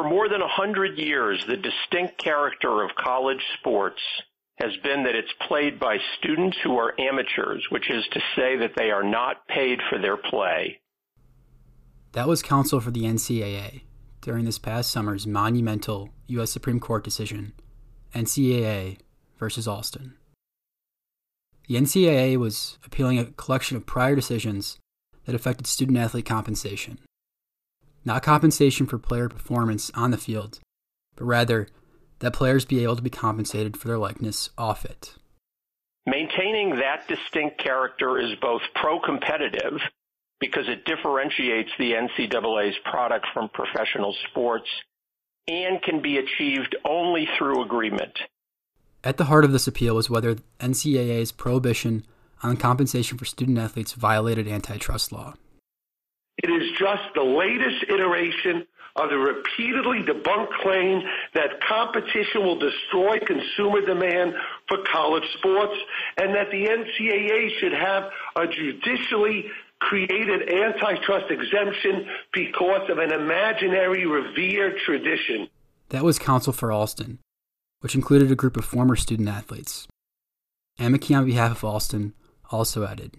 For more than a hundred years, the distinct character of college sports has been that it's played by students who are amateurs, which is to say that they are not paid for their play. That was counsel for the NCAA during this past summer's monumental U.S. Supreme Court decision, NCAA versus Alston. The NCAA was appealing a collection of prior decisions that affected student athlete compensation. Not compensation for player performance on the field, but rather that players be able to be compensated for their likeness off it. Maintaining that distinct character is both pro-competitive because it differentiates the NCAA's product from professional sports and can be achieved only through agreement. At the heart of this appeal was whether NCAA's prohibition on compensation for student athletes violated antitrust law. It is just the latest iteration of the repeatedly debunked claim that competition will destroy consumer demand for college sports and that the NCAA should have a judicially created antitrust exemption because of an imaginary revered tradition. That was counsel for Alston, which included a group of former student athletes. Amici on behalf of Alston also added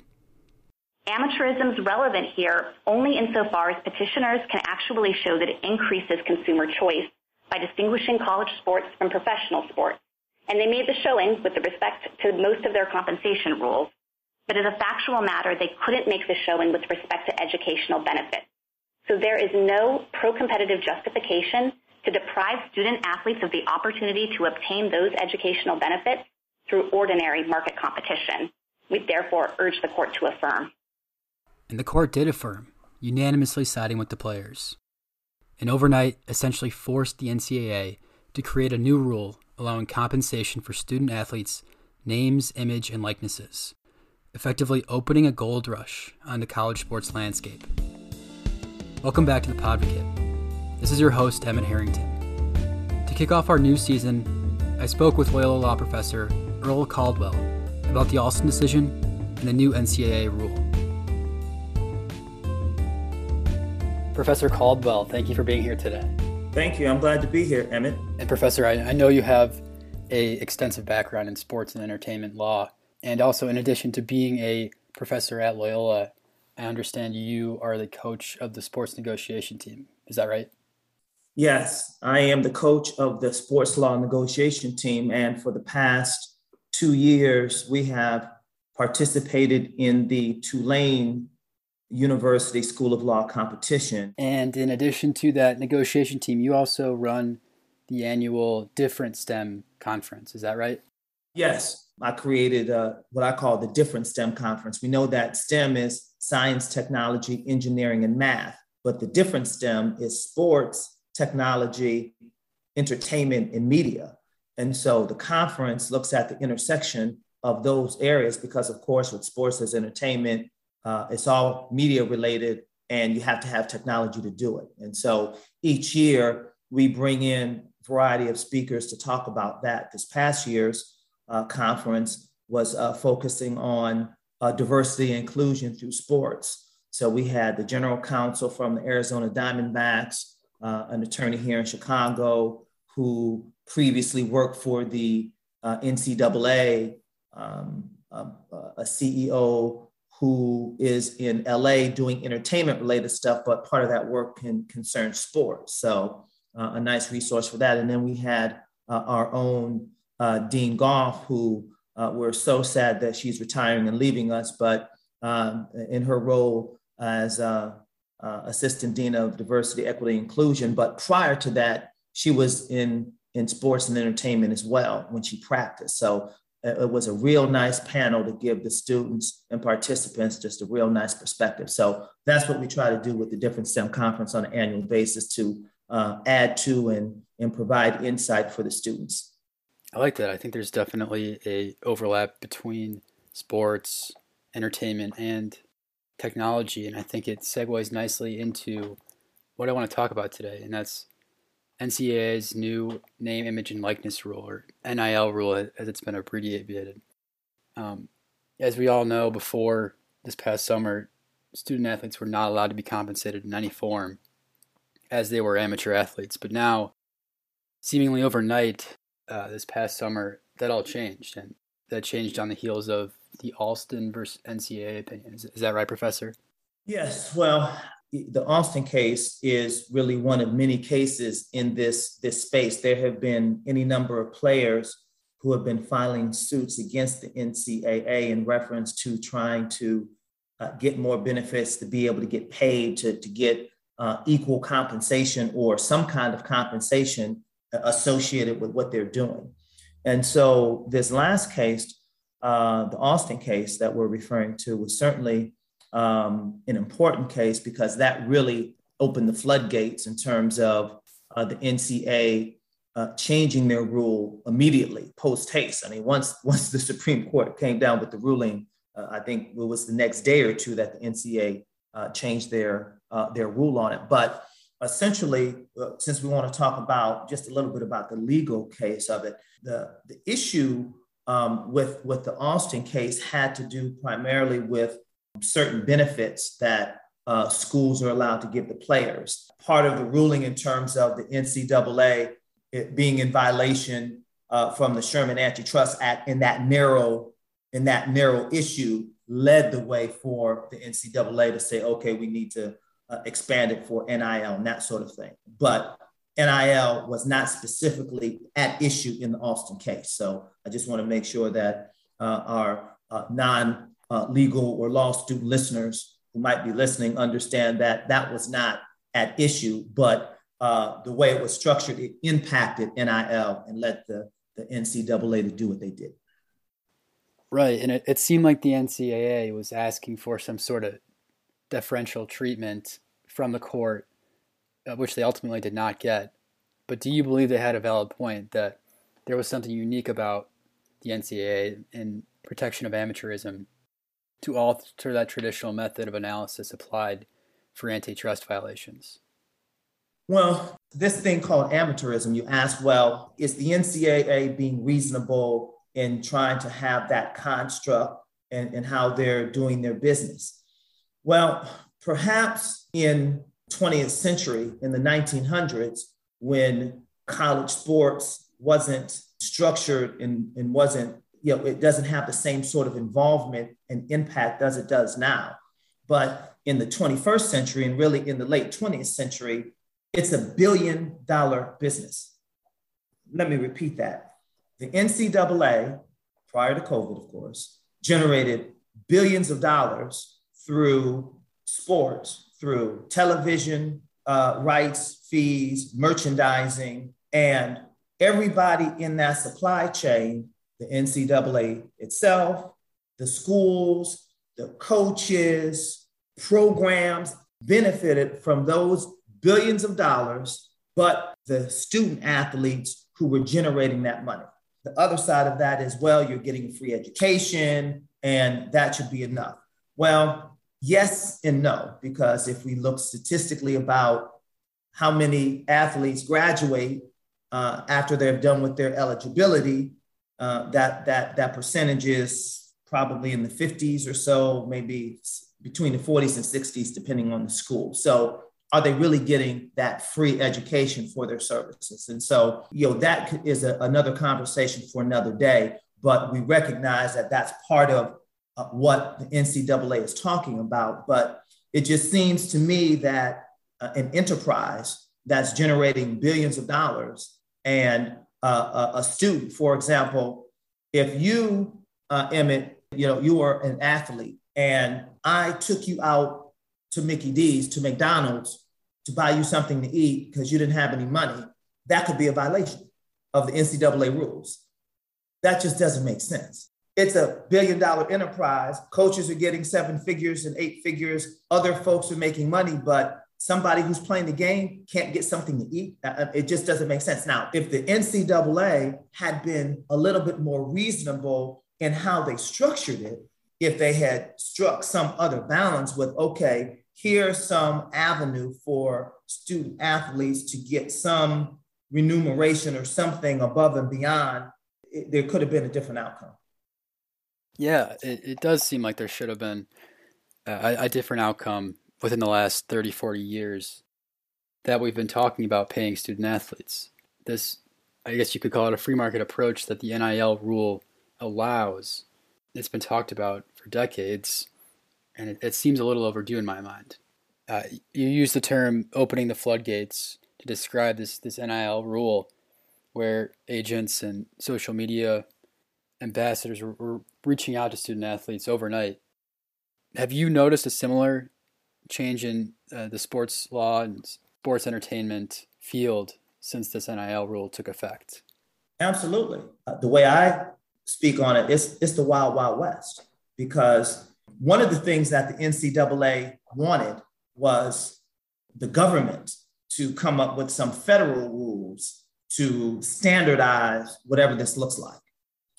Amateurism is relevant here only insofar as petitioners can actually show that it increases consumer choice by distinguishing college sports from professional sports. And they made the showing with respect to most of their compensation rules. But as a factual matter, they couldn't make the showing with respect to educational benefits. So there is no pro-competitive justification to deprive student athletes of the opportunity to obtain those educational benefits through ordinary market competition. We therefore urge the court to affirm and the court did affirm, unanimously siding with the players. And overnight essentially forced the NCAA to create a new rule allowing compensation for student athletes' names, image, and likenesses, effectively opening a gold rush on the college sports landscape. Welcome back to the Podvocate. This is your host, Emmett Harrington. To kick off our new season, I spoke with Loyola Law professor Earl Caldwell about the Alston decision and the new NCAA rule. Professor Caldwell, thank you for being here today. Thank you. I'm glad to be here, Emmett. And Professor, I, I know you have a extensive background in sports and entertainment law, and also in addition to being a professor at Loyola, I understand you are the coach of the sports negotiation team. Is that right? Yes, I am the coach of the sports law negotiation team, and for the past two years, we have participated in the Tulane University School of Law competition. And in addition to that negotiation team, you also run the annual Different STEM conference. Is that right? Yes. I created uh, what I call the Different STEM conference. We know that STEM is science, technology, engineering, and math, but the different STEM is sports, technology, entertainment, and media. And so the conference looks at the intersection of those areas because, of course, with sports as entertainment, uh, it's all media related, and you have to have technology to do it. And so each year we bring in a variety of speakers to talk about that. This past year's uh, conference was uh, focusing on uh, diversity and inclusion through sports. So we had the general counsel from the Arizona Diamondbacks, uh, an attorney here in Chicago who previously worked for the uh, NCAA, um, a CEO who is in LA doing entertainment related stuff, but part of that work can concern sports. So uh, a nice resource for that. And then we had uh, our own uh, Dean Goff, who uh, we're so sad that she's retiring and leaving us, but um, in her role as uh, uh, Assistant Dean of Diversity, Equity, Inclusion. But prior to that, she was in in sports and entertainment as well when she practiced. So it was a real nice panel to give the students and participants just a real nice perspective. So that's what we try to do with the different STEM conference on an annual basis to uh, add to and, and provide insight for the students. I like that. I think there's definitely a overlap between sports, entertainment, and technology, and I think it segues nicely into what I want to talk about today, and that's NCAA's new name, image, and likeness rule, or NIL rule, as it's been abbreviated. Um, as we all know, before this past summer, student athletes were not allowed to be compensated in any form as they were amateur athletes. But now, seemingly overnight, uh, this past summer, that all changed, and that changed on the heels of the Alston versus NCAA opinion. Is, is that right, Professor? Yes. Well, the Austin case is really one of many cases in this, this space. There have been any number of players who have been filing suits against the NCAA in reference to trying to uh, get more benefits, to be able to get paid, to, to get uh, equal compensation or some kind of compensation associated with what they're doing. And so this last case, uh, the Austin case that we're referring to, was certainly um, an important case because that really opened the floodgates in terms of uh, the NCA uh, changing their rule immediately post haste. I mean, once once the Supreme Court came down with the ruling, uh, I think it was the next day or two that the NCA uh, changed their uh, their rule on it. But essentially, uh, since we want to talk about just a little bit about the legal case of it, the the issue um, with with the Austin case had to do primarily with certain benefits that uh, schools are allowed to give the players. Part of the ruling in terms of the NCAA being in violation uh, from the Sherman Antitrust Act in that narrow in that narrow issue led the way for the NCAA to say, okay, we need to uh, expand it for NIL and that sort of thing. But NIL was not specifically at issue in the Austin case. So I just want to make sure that uh, our uh, non uh, legal or law student listeners who might be listening understand that that was not at issue, but uh, the way it was structured, it impacted NIL and led the, the NCAA to do what they did. Right. And it, it seemed like the NCAA was asking for some sort of deferential treatment from the court, uh, which they ultimately did not get. But do you believe they had a valid point that there was something unique about the NCAA in protection of amateurism to alter that traditional method of analysis applied for antitrust violations? Well, this thing called amateurism, you ask, well, is the NCAA being reasonable in trying to have that construct and, and how they're doing their business? Well, perhaps in 20th century, in the 1900s, when college sports wasn't structured and, and wasn't you know, it doesn't have the same sort of involvement and impact as it does now. But in the 21st century and really in the late 20th century, it's a billion dollar business. Let me repeat that. The NCAA, prior to COVID, of course, generated billions of dollars through sports, through television uh, rights, fees, merchandising, and everybody in that supply chain the NCAA itself, the schools, the coaches, programs benefited from those billions of dollars, but the student athletes who were generating that money. The other side of that is, well, you're getting free education and that should be enough. Well, yes and no, because if we look statistically about how many athletes graduate uh, after they've done with their eligibility, uh, that that that percentage is probably in the 50s or so, maybe between the 40s and 60s, depending on the school. So are they really getting that free education for their services? And so, you know, that is a, another conversation for another day. But we recognize that that's part of uh, what the NCAA is talking about. But it just seems to me that uh, an enterprise that's generating billions of dollars and uh, a, student. For example, if you, uh, Emmett, you know, you are an athlete and I took you out to Mickey D's, to McDonald's to buy you something to eat because you didn't have any money, that could be a violation of the NCAA rules. That just doesn't make sense. It's a billion dollar enterprise. Coaches are getting seven figures and eight figures. Other folks are making money, but somebody who's playing the game can't get something to eat. Uh, uh, it just doesn't make sense. Now, if the NCAA had been a little bit more reasonable in how they structured it, if they had struck some other balance with, okay, here's some avenue for student athletes to get some remuneration or something above and beyond, it, there could have been a different outcome. Yeah, it, it does seem like there should have been a, a different outcome within the last 30, 40 years. that we've been talking about paying student athletes. This, I guess you could call it a free market approach that the NIL rule allows. It's been talked about for decades, and it, it seems a little overdue in my mind. Uh, you use the term opening the floodgates to describe this, this NIL rule where agents and social media ambassadors were, were reaching out to student athletes overnight. Have you noticed a similar change in uh, the sports law and sports entertainment field since this NIL rule took effect? Absolutely. Uh, the way I speak on it, it's, it's the wild, wild west because one of the things that the NCAA wanted was the government to come up with some federal rules to standardize whatever this looks like,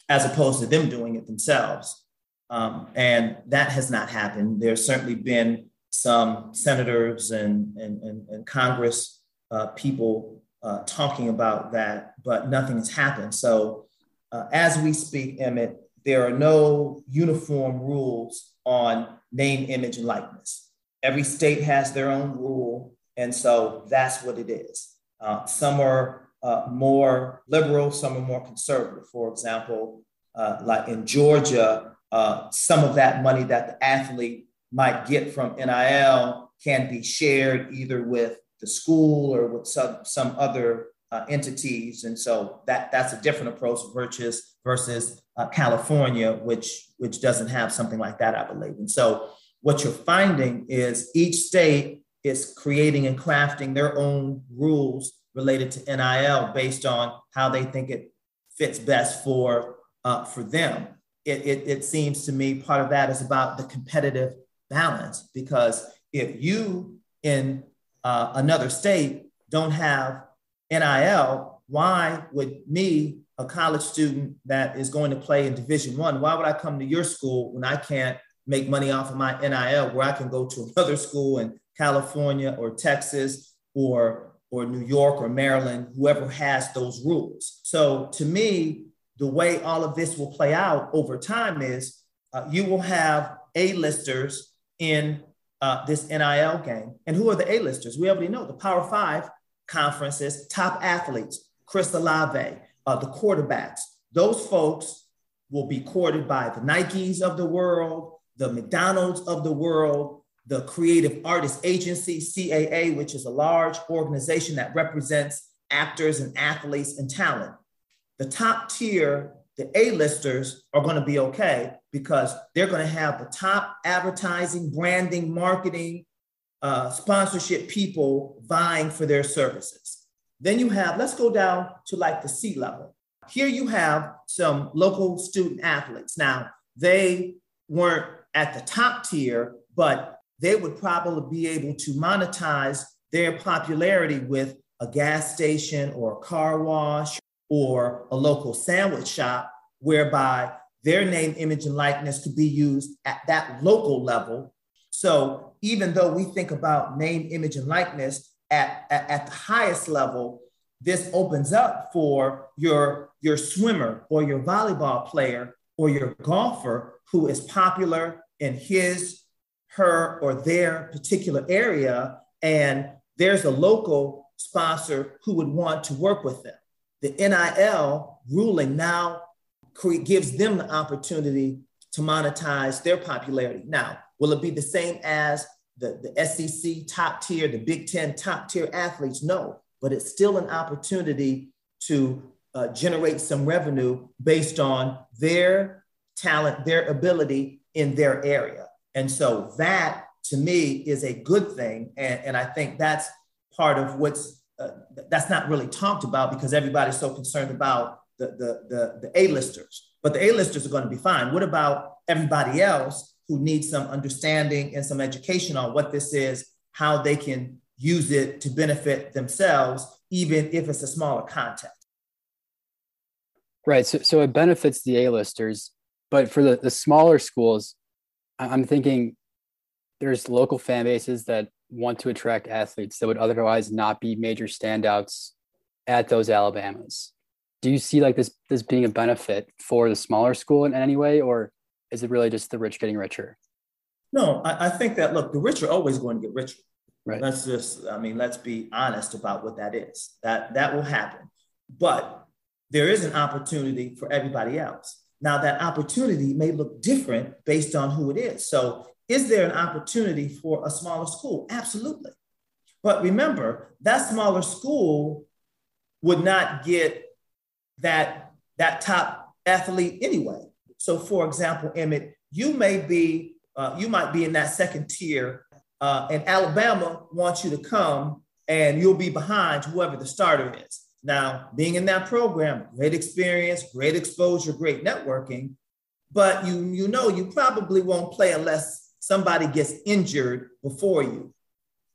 as opposed to them doing it themselves. Um, and that has not happened. There's certainly been some senators and, and, and, and Congress uh, people uh, talking about that, but nothing has happened. So, uh, as we speak, Emmett, there are no uniform rules on name, image, and likeness. Every state has their own rule, and so that's what it is. Uh, some are uh, more liberal, some are more conservative. For example, uh, like in Georgia, some of that money that the athlete might get from NIL can be shared either with the school or with some, some other uh, entities. And so that, that's a different approach versus, versus uh, California, which, which doesn't have something like that, I believe. And so what you're finding is each state is creating and crafting their own rules related to NIL based on how they think it fits best for, uh, for them. It, it, it seems to me part of that is about the competitive balance because if you in uh, another state don't have NIL, why would me, a college student that is going to play in Division One, why would I come to your school when I can't make money off of my NIL, where I can go to another school in California or Texas or or New York or Maryland, whoever has those rules. So to me, the way all of this will play out over time is uh, you will have A-listers in uh, this NIL game. And who are the A-listers? We already know the Power Five conferences, top athletes, Chris Olave, uh, the quarterbacks. Those folks will be courted by the Nikes of the world, the McDonald's of the world, the Creative Artist Agency, CAA, which is a large organization that represents actors and athletes and talent. The top tier the A-listers are going to be okay because they're going to have the top advertising, branding, marketing, uh, sponsorship people vying for their services. Then you have, let's go down to like the C level. Here you have some local student athletes. Now, they weren't at the top tier, but they would probably be able to monetize their popularity with a gas station or a car wash or a local sandwich shop whereby their name, image, and likeness to be used at that local level. So even though we think about name, image, and likeness at, at, at the highest level, this opens up for your, your swimmer or your volleyball player or your golfer who is popular in his, her, or their particular area. And there's a local sponsor who would want to work with them the NIL ruling now gives them the opportunity to monetize their popularity. Now, will it be the same as the, the SEC top tier, the Big Ten top tier athletes? No, but it's still an opportunity to uh, generate some revenue based on their talent, their ability in their area. And so that to me is a good thing. And, and I think that's part of what's uh, that's not really talked about because everybody's so concerned about the, the, the, the A-listers. But the A-listers are going to be fine. What about everybody else who needs some understanding and some education on what this is, how they can use it to benefit themselves, even if it's a smaller context? Right. So, so it benefits the A-listers, but for the, the smaller schools, I'm thinking there's local fan bases that want to attract athletes that would otherwise not be major standouts at those Alabamas. Do you see like this this being a benefit for the smaller school in any way, or is it really just the rich getting richer? No, I, I think that look, the rich are always going to get richer. Right. Let's just, I mean, let's be honest about what that is. That that will happen. But there is an opportunity for everybody else. Now, that opportunity may look different based on who it is. So, is there an opportunity for a smaller school? Absolutely. But remember, that smaller school would not get that, that top athlete anyway. So, for example, Emmett, you may be, uh, you might be in that second tier uh, and Alabama wants you to come and you'll be behind whoever the starter is. Now, being in that program, great experience, great exposure, great networking, but you you know you probably won't play unless somebody gets injured before you.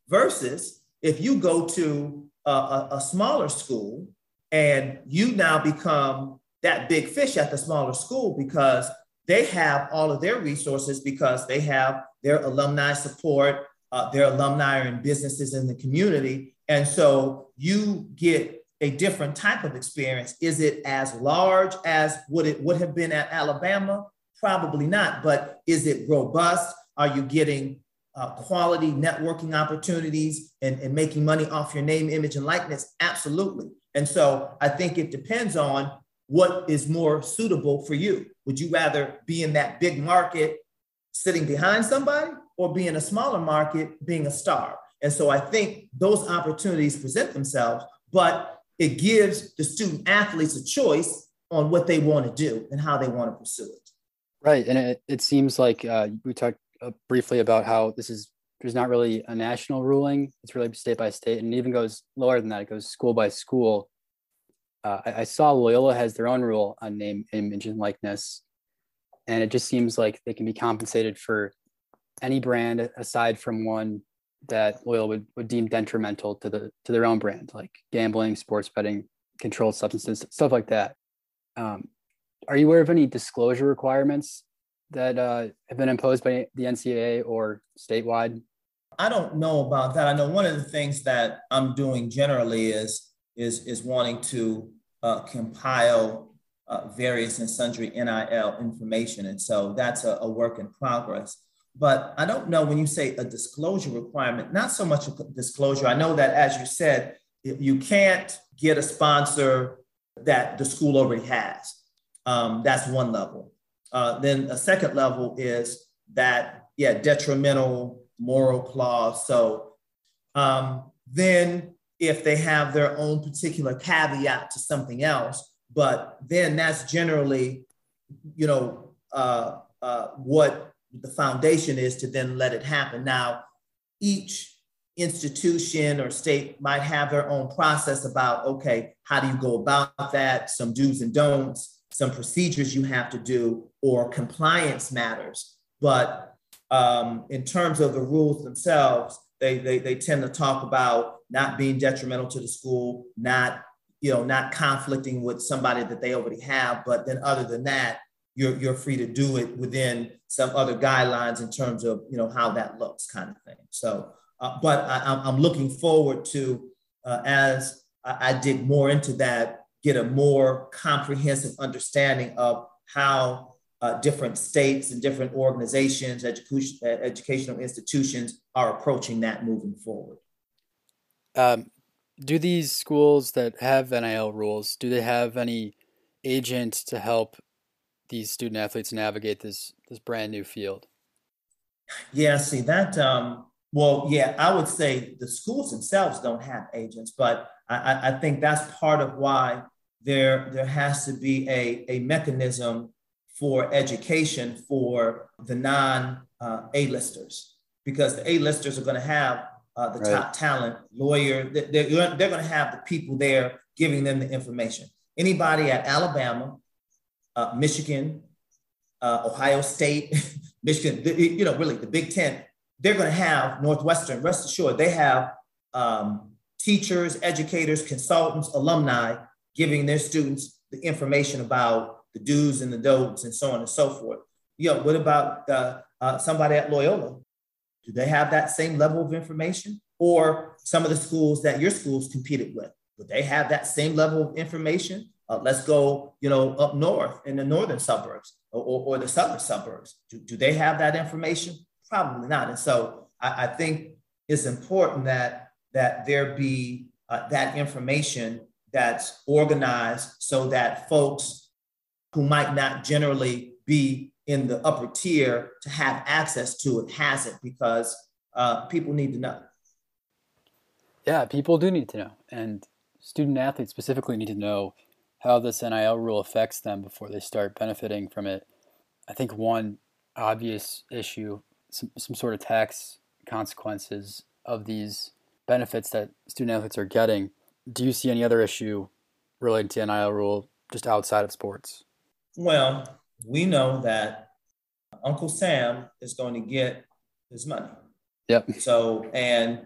Versus if you go to a, a, a smaller school and you now become that big fish at the smaller school because they have all of their resources because they have their alumni support, uh, their alumni are in businesses in the community. And so you get a different type of experience. Is it as large as what it would have been at Alabama? Probably not, but is it robust? Are you getting uh, quality networking opportunities and, and making money off your name, image, and likeness? Absolutely. And so I think it depends on what is more suitable for you. Would you rather be in that big market sitting behind somebody or be in a smaller market being a star. And so I think those opportunities present themselves, but it gives the student athletes a choice on what they want to do and how they want to pursue it. Right. And it, it seems like uh, we talked uh, briefly about how this is, there's not really a national ruling. It's really state by state and it even goes lower than that. It goes school by school. Uh, I, I saw Loyola has their own rule on name, image, and likeness. And it just seems like they can be compensated for any brand aside from one that Loyola would, would deem detrimental to the to their own brand, like gambling, sports betting, controlled substances, stuff like that. Um, are you aware of any disclosure requirements that uh, have been imposed by the NCAA or statewide? I don't know about that. I know one of the things that I'm doing generally is is is wanting to uh, compile uh, various and sundry NIL information, and so that's a, a work in progress. But I don't know when you say a disclosure requirement, not so much a disclosure. I know that, as you said, you can't get a sponsor that the school already has. Um, that's one level. Uh, then a second level is that, yeah, detrimental moral clause. So um, then if they have their own particular caveat to something else, but then that's generally, you know, uh, uh, what the foundation is to then let it happen. Now, each institution or state might have their own process about okay, how do you go about that? Some do's and don'ts, some procedures you have to do, or compliance matters. But um, in terms of the rules themselves, they, they, they tend to talk about not being detrimental to the school, not you know not conflicting with somebody that they already have. But then other than that, you're, you're free to do it within some other guidelines in terms of you know how that looks kind of thing so uh, but I, am looking forward to uh, as I, I dig more into that get a more comprehensive understanding of how uh, different states and different organizations education, educational institutions are approaching that moving forward um, do these schools that have NIL rules do they have any agent to help these student athletes navigate this this brand new field? Yeah, see that. Um, well, yeah, I would say the schools themselves don't have agents, but I, I think that's part of why there there has to be a, a mechanism for education for the non uh, A-listers because the A-listers are going to have uh, the right. top talent, lawyer. They're, they're going to have the people there giving them the information. Anybody at Alabama, uh, Michigan, uh, Ohio State, Michigan, the, you know, really the Big Ten, they're going to have Northwestern, rest assured, they have um, teachers, educators, consultants, alumni giving their students the information about the do's and the don'ts and so on and so forth. Know, what about uh, uh, somebody at Loyola? Do they have that same level of information? Or some of the schools that your schools competed with, would they have that same level of information? Uh, let's go, you know, up north in the northern suburbs or, or the southern suburbs. Do, do they have that information? Probably not. And so I, I think it's important that that there be uh, that information that's organized so that folks who might not generally be in the upper tier to have access to it has it because uh, people need to know. Yeah, people do need to know. And student athletes specifically need to know how this NIL rule affects them before they start benefiting from it. I think one obvious issue, some, some sort of tax consequences of these benefits that student athletes are getting. Do you see any other issue related to NIL rule just outside of sports? Well, we know that Uncle Sam is going to get his money. Yep. So, and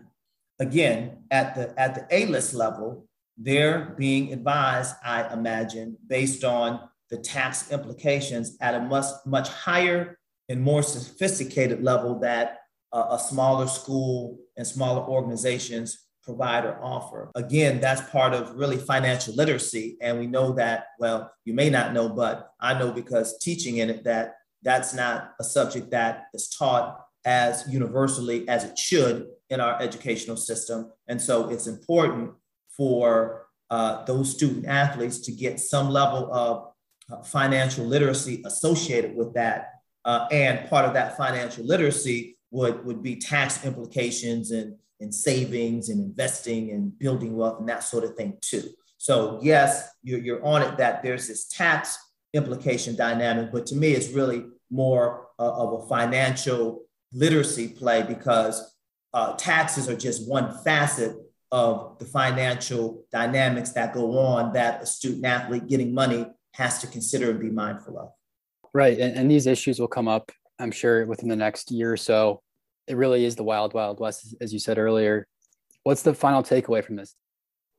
again, at the at the A list level, they're being advised, I imagine, based on the tax implications at a much much higher and more sophisticated level that uh, a smaller school and smaller organizations provide or offer. Again, that's part of really financial literacy. And we know that, well, you may not know, but I know because teaching in it that that's not a subject that is taught as universally as it should in our educational system. And so it's important for uh, those student athletes to get some level of uh, financial literacy associated with that. Uh, and part of that financial literacy would, would be tax implications and, and savings and investing and building wealth and that sort of thing too. So yes, you're, you're on it that there's this tax implication dynamic, but to me, it's really more uh, of a financial literacy play because uh, taxes are just one facet of the financial dynamics that go on that a student athlete getting money has to consider and be mindful of. Right. And, and these issues will come up, I'm sure, within the next year or so. It really is the wild, wild west, as you said earlier. What's the final takeaway from this?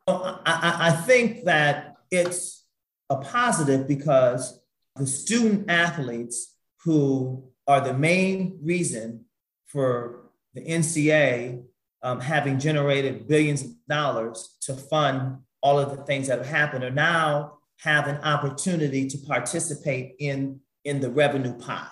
Well, I, I think that it's a positive because the student athletes who are the main reason for the NCA um, having generated billions of dollars to fund all of the things that have happened, are now have an opportunity to participate in, in the revenue pie.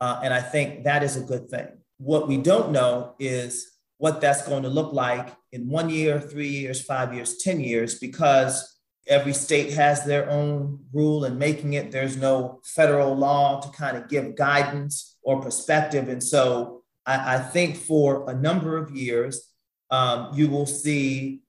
Uh, and I think that is a good thing. What we don't know is what that's going to look like in one year, three years, five years, 10 years, because every state has their own rule in making it. There's no federal law to kind of give guidance or perspective. And so I, I think for a number of years, um, you will see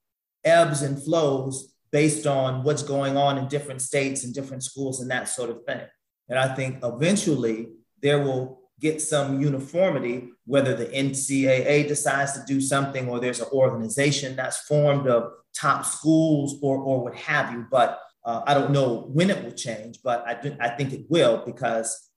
ebbs and flows based on what's going on in different states and different schools and that sort of thing. And I think eventually there will get some uniformity, whether the NCAA decides to do something or there's an organization that's formed of top schools or, or what have you. But uh, I don't know when it will change, but I, do, I think it will because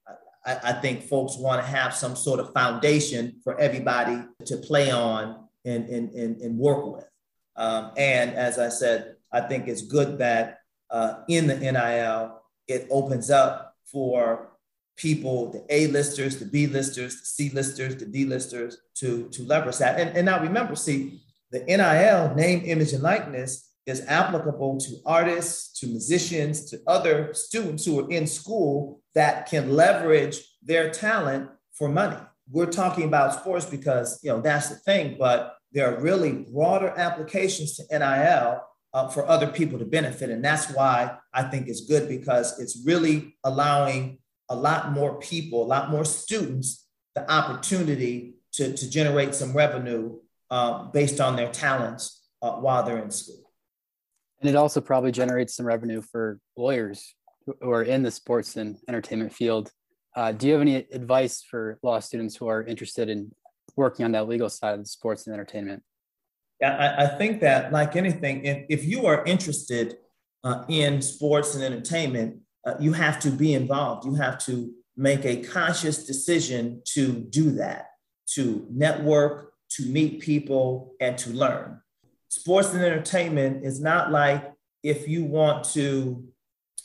I, I think folks want to have some sort of foundation for everybody to play on and, and, and, and work with. Um, and as I said, I think it's good that uh, in the NIL, it opens up for people, the A listers, the B listers, the C listers, the D listers to, to leverage that. And, and now remember, see, the NIL, name, image, and likeness, is applicable to artists, to musicians, to other students who are in school that can leverage their talent for money. We're talking about sports because you know that's the thing, but there are really broader applications to NIL uh, for other people to benefit. And that's why I think it's good because it's really allowing a lot more people, a lot more students, the opportunity to, to generate some revenue uh, based on their talents uh, while they're in school. And it also probably generates some revenue for lawyers who are in the sports and entertainment field. Uh, do you have any advice for law students who are interested in working on that legal side of the sports and entertainment? Yeah, I, I think that, like anything, if, if you are interested uh, in sports and entertainment, uh, you have to be involved. You have to make a conscious decision to do that, to network, to meet people, and to learn. Sports and entertainment is not like if you want to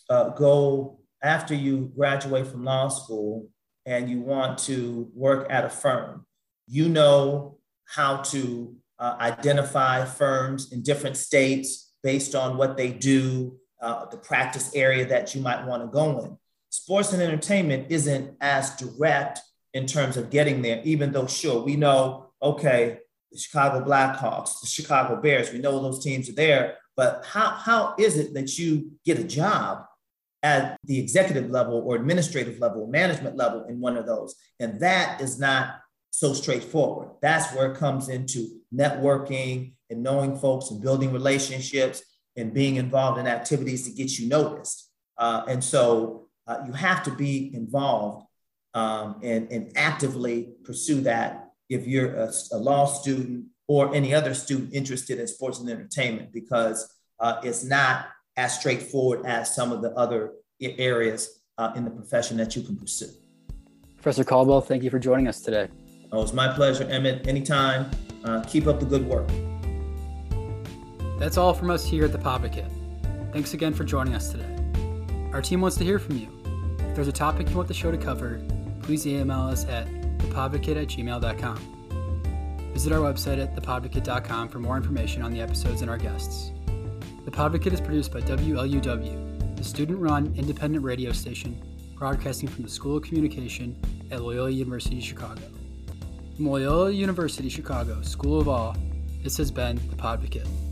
uh, go after you graduate from law school and you want to work at a firm you know how to uh, identify firms in different states based on what they do, uh, the practice area that you might want to go in. Sports and entertainment isn't as direct in terms of getting there, even though, sure, we know, okay, the Chicago Blackhawks, the Chicago Bears. We know those teams are there, but how, how is it that you get a job at the executive level or administrative level, management level in one of those? And that is not so straightforward. That's where it comes into networking and knowing folks and building relationships and being involved in activities to get you noticed. Uh, and so uh, you have to be involved um, and, and actively pursue that if you're a, a, law student or any other student interested in sports and entertainment, because uh, it's not as straightforward as some of the other areas uh, in the profession that you can pursue. Professor Caldwell, thank you for joining us today. Oh, it's my pleasure, Emmett. Anytime. Uh, keep up the good work. That's all from us here at the Podvocate. Thanks again for joining us today. Our team wants to hear from you. If there's a topic you want the show to cover, please email us at thepodvocate at gmail.com. Visit our website at thepodvocate.com for more information on the episodes and our guests. The Podvocate is produced by WLUW, the student run independent radio station broadcasting from the School of Communication at Loyola University Chicago. From Loyola University Chicago School of Law, this has been The Podvocate.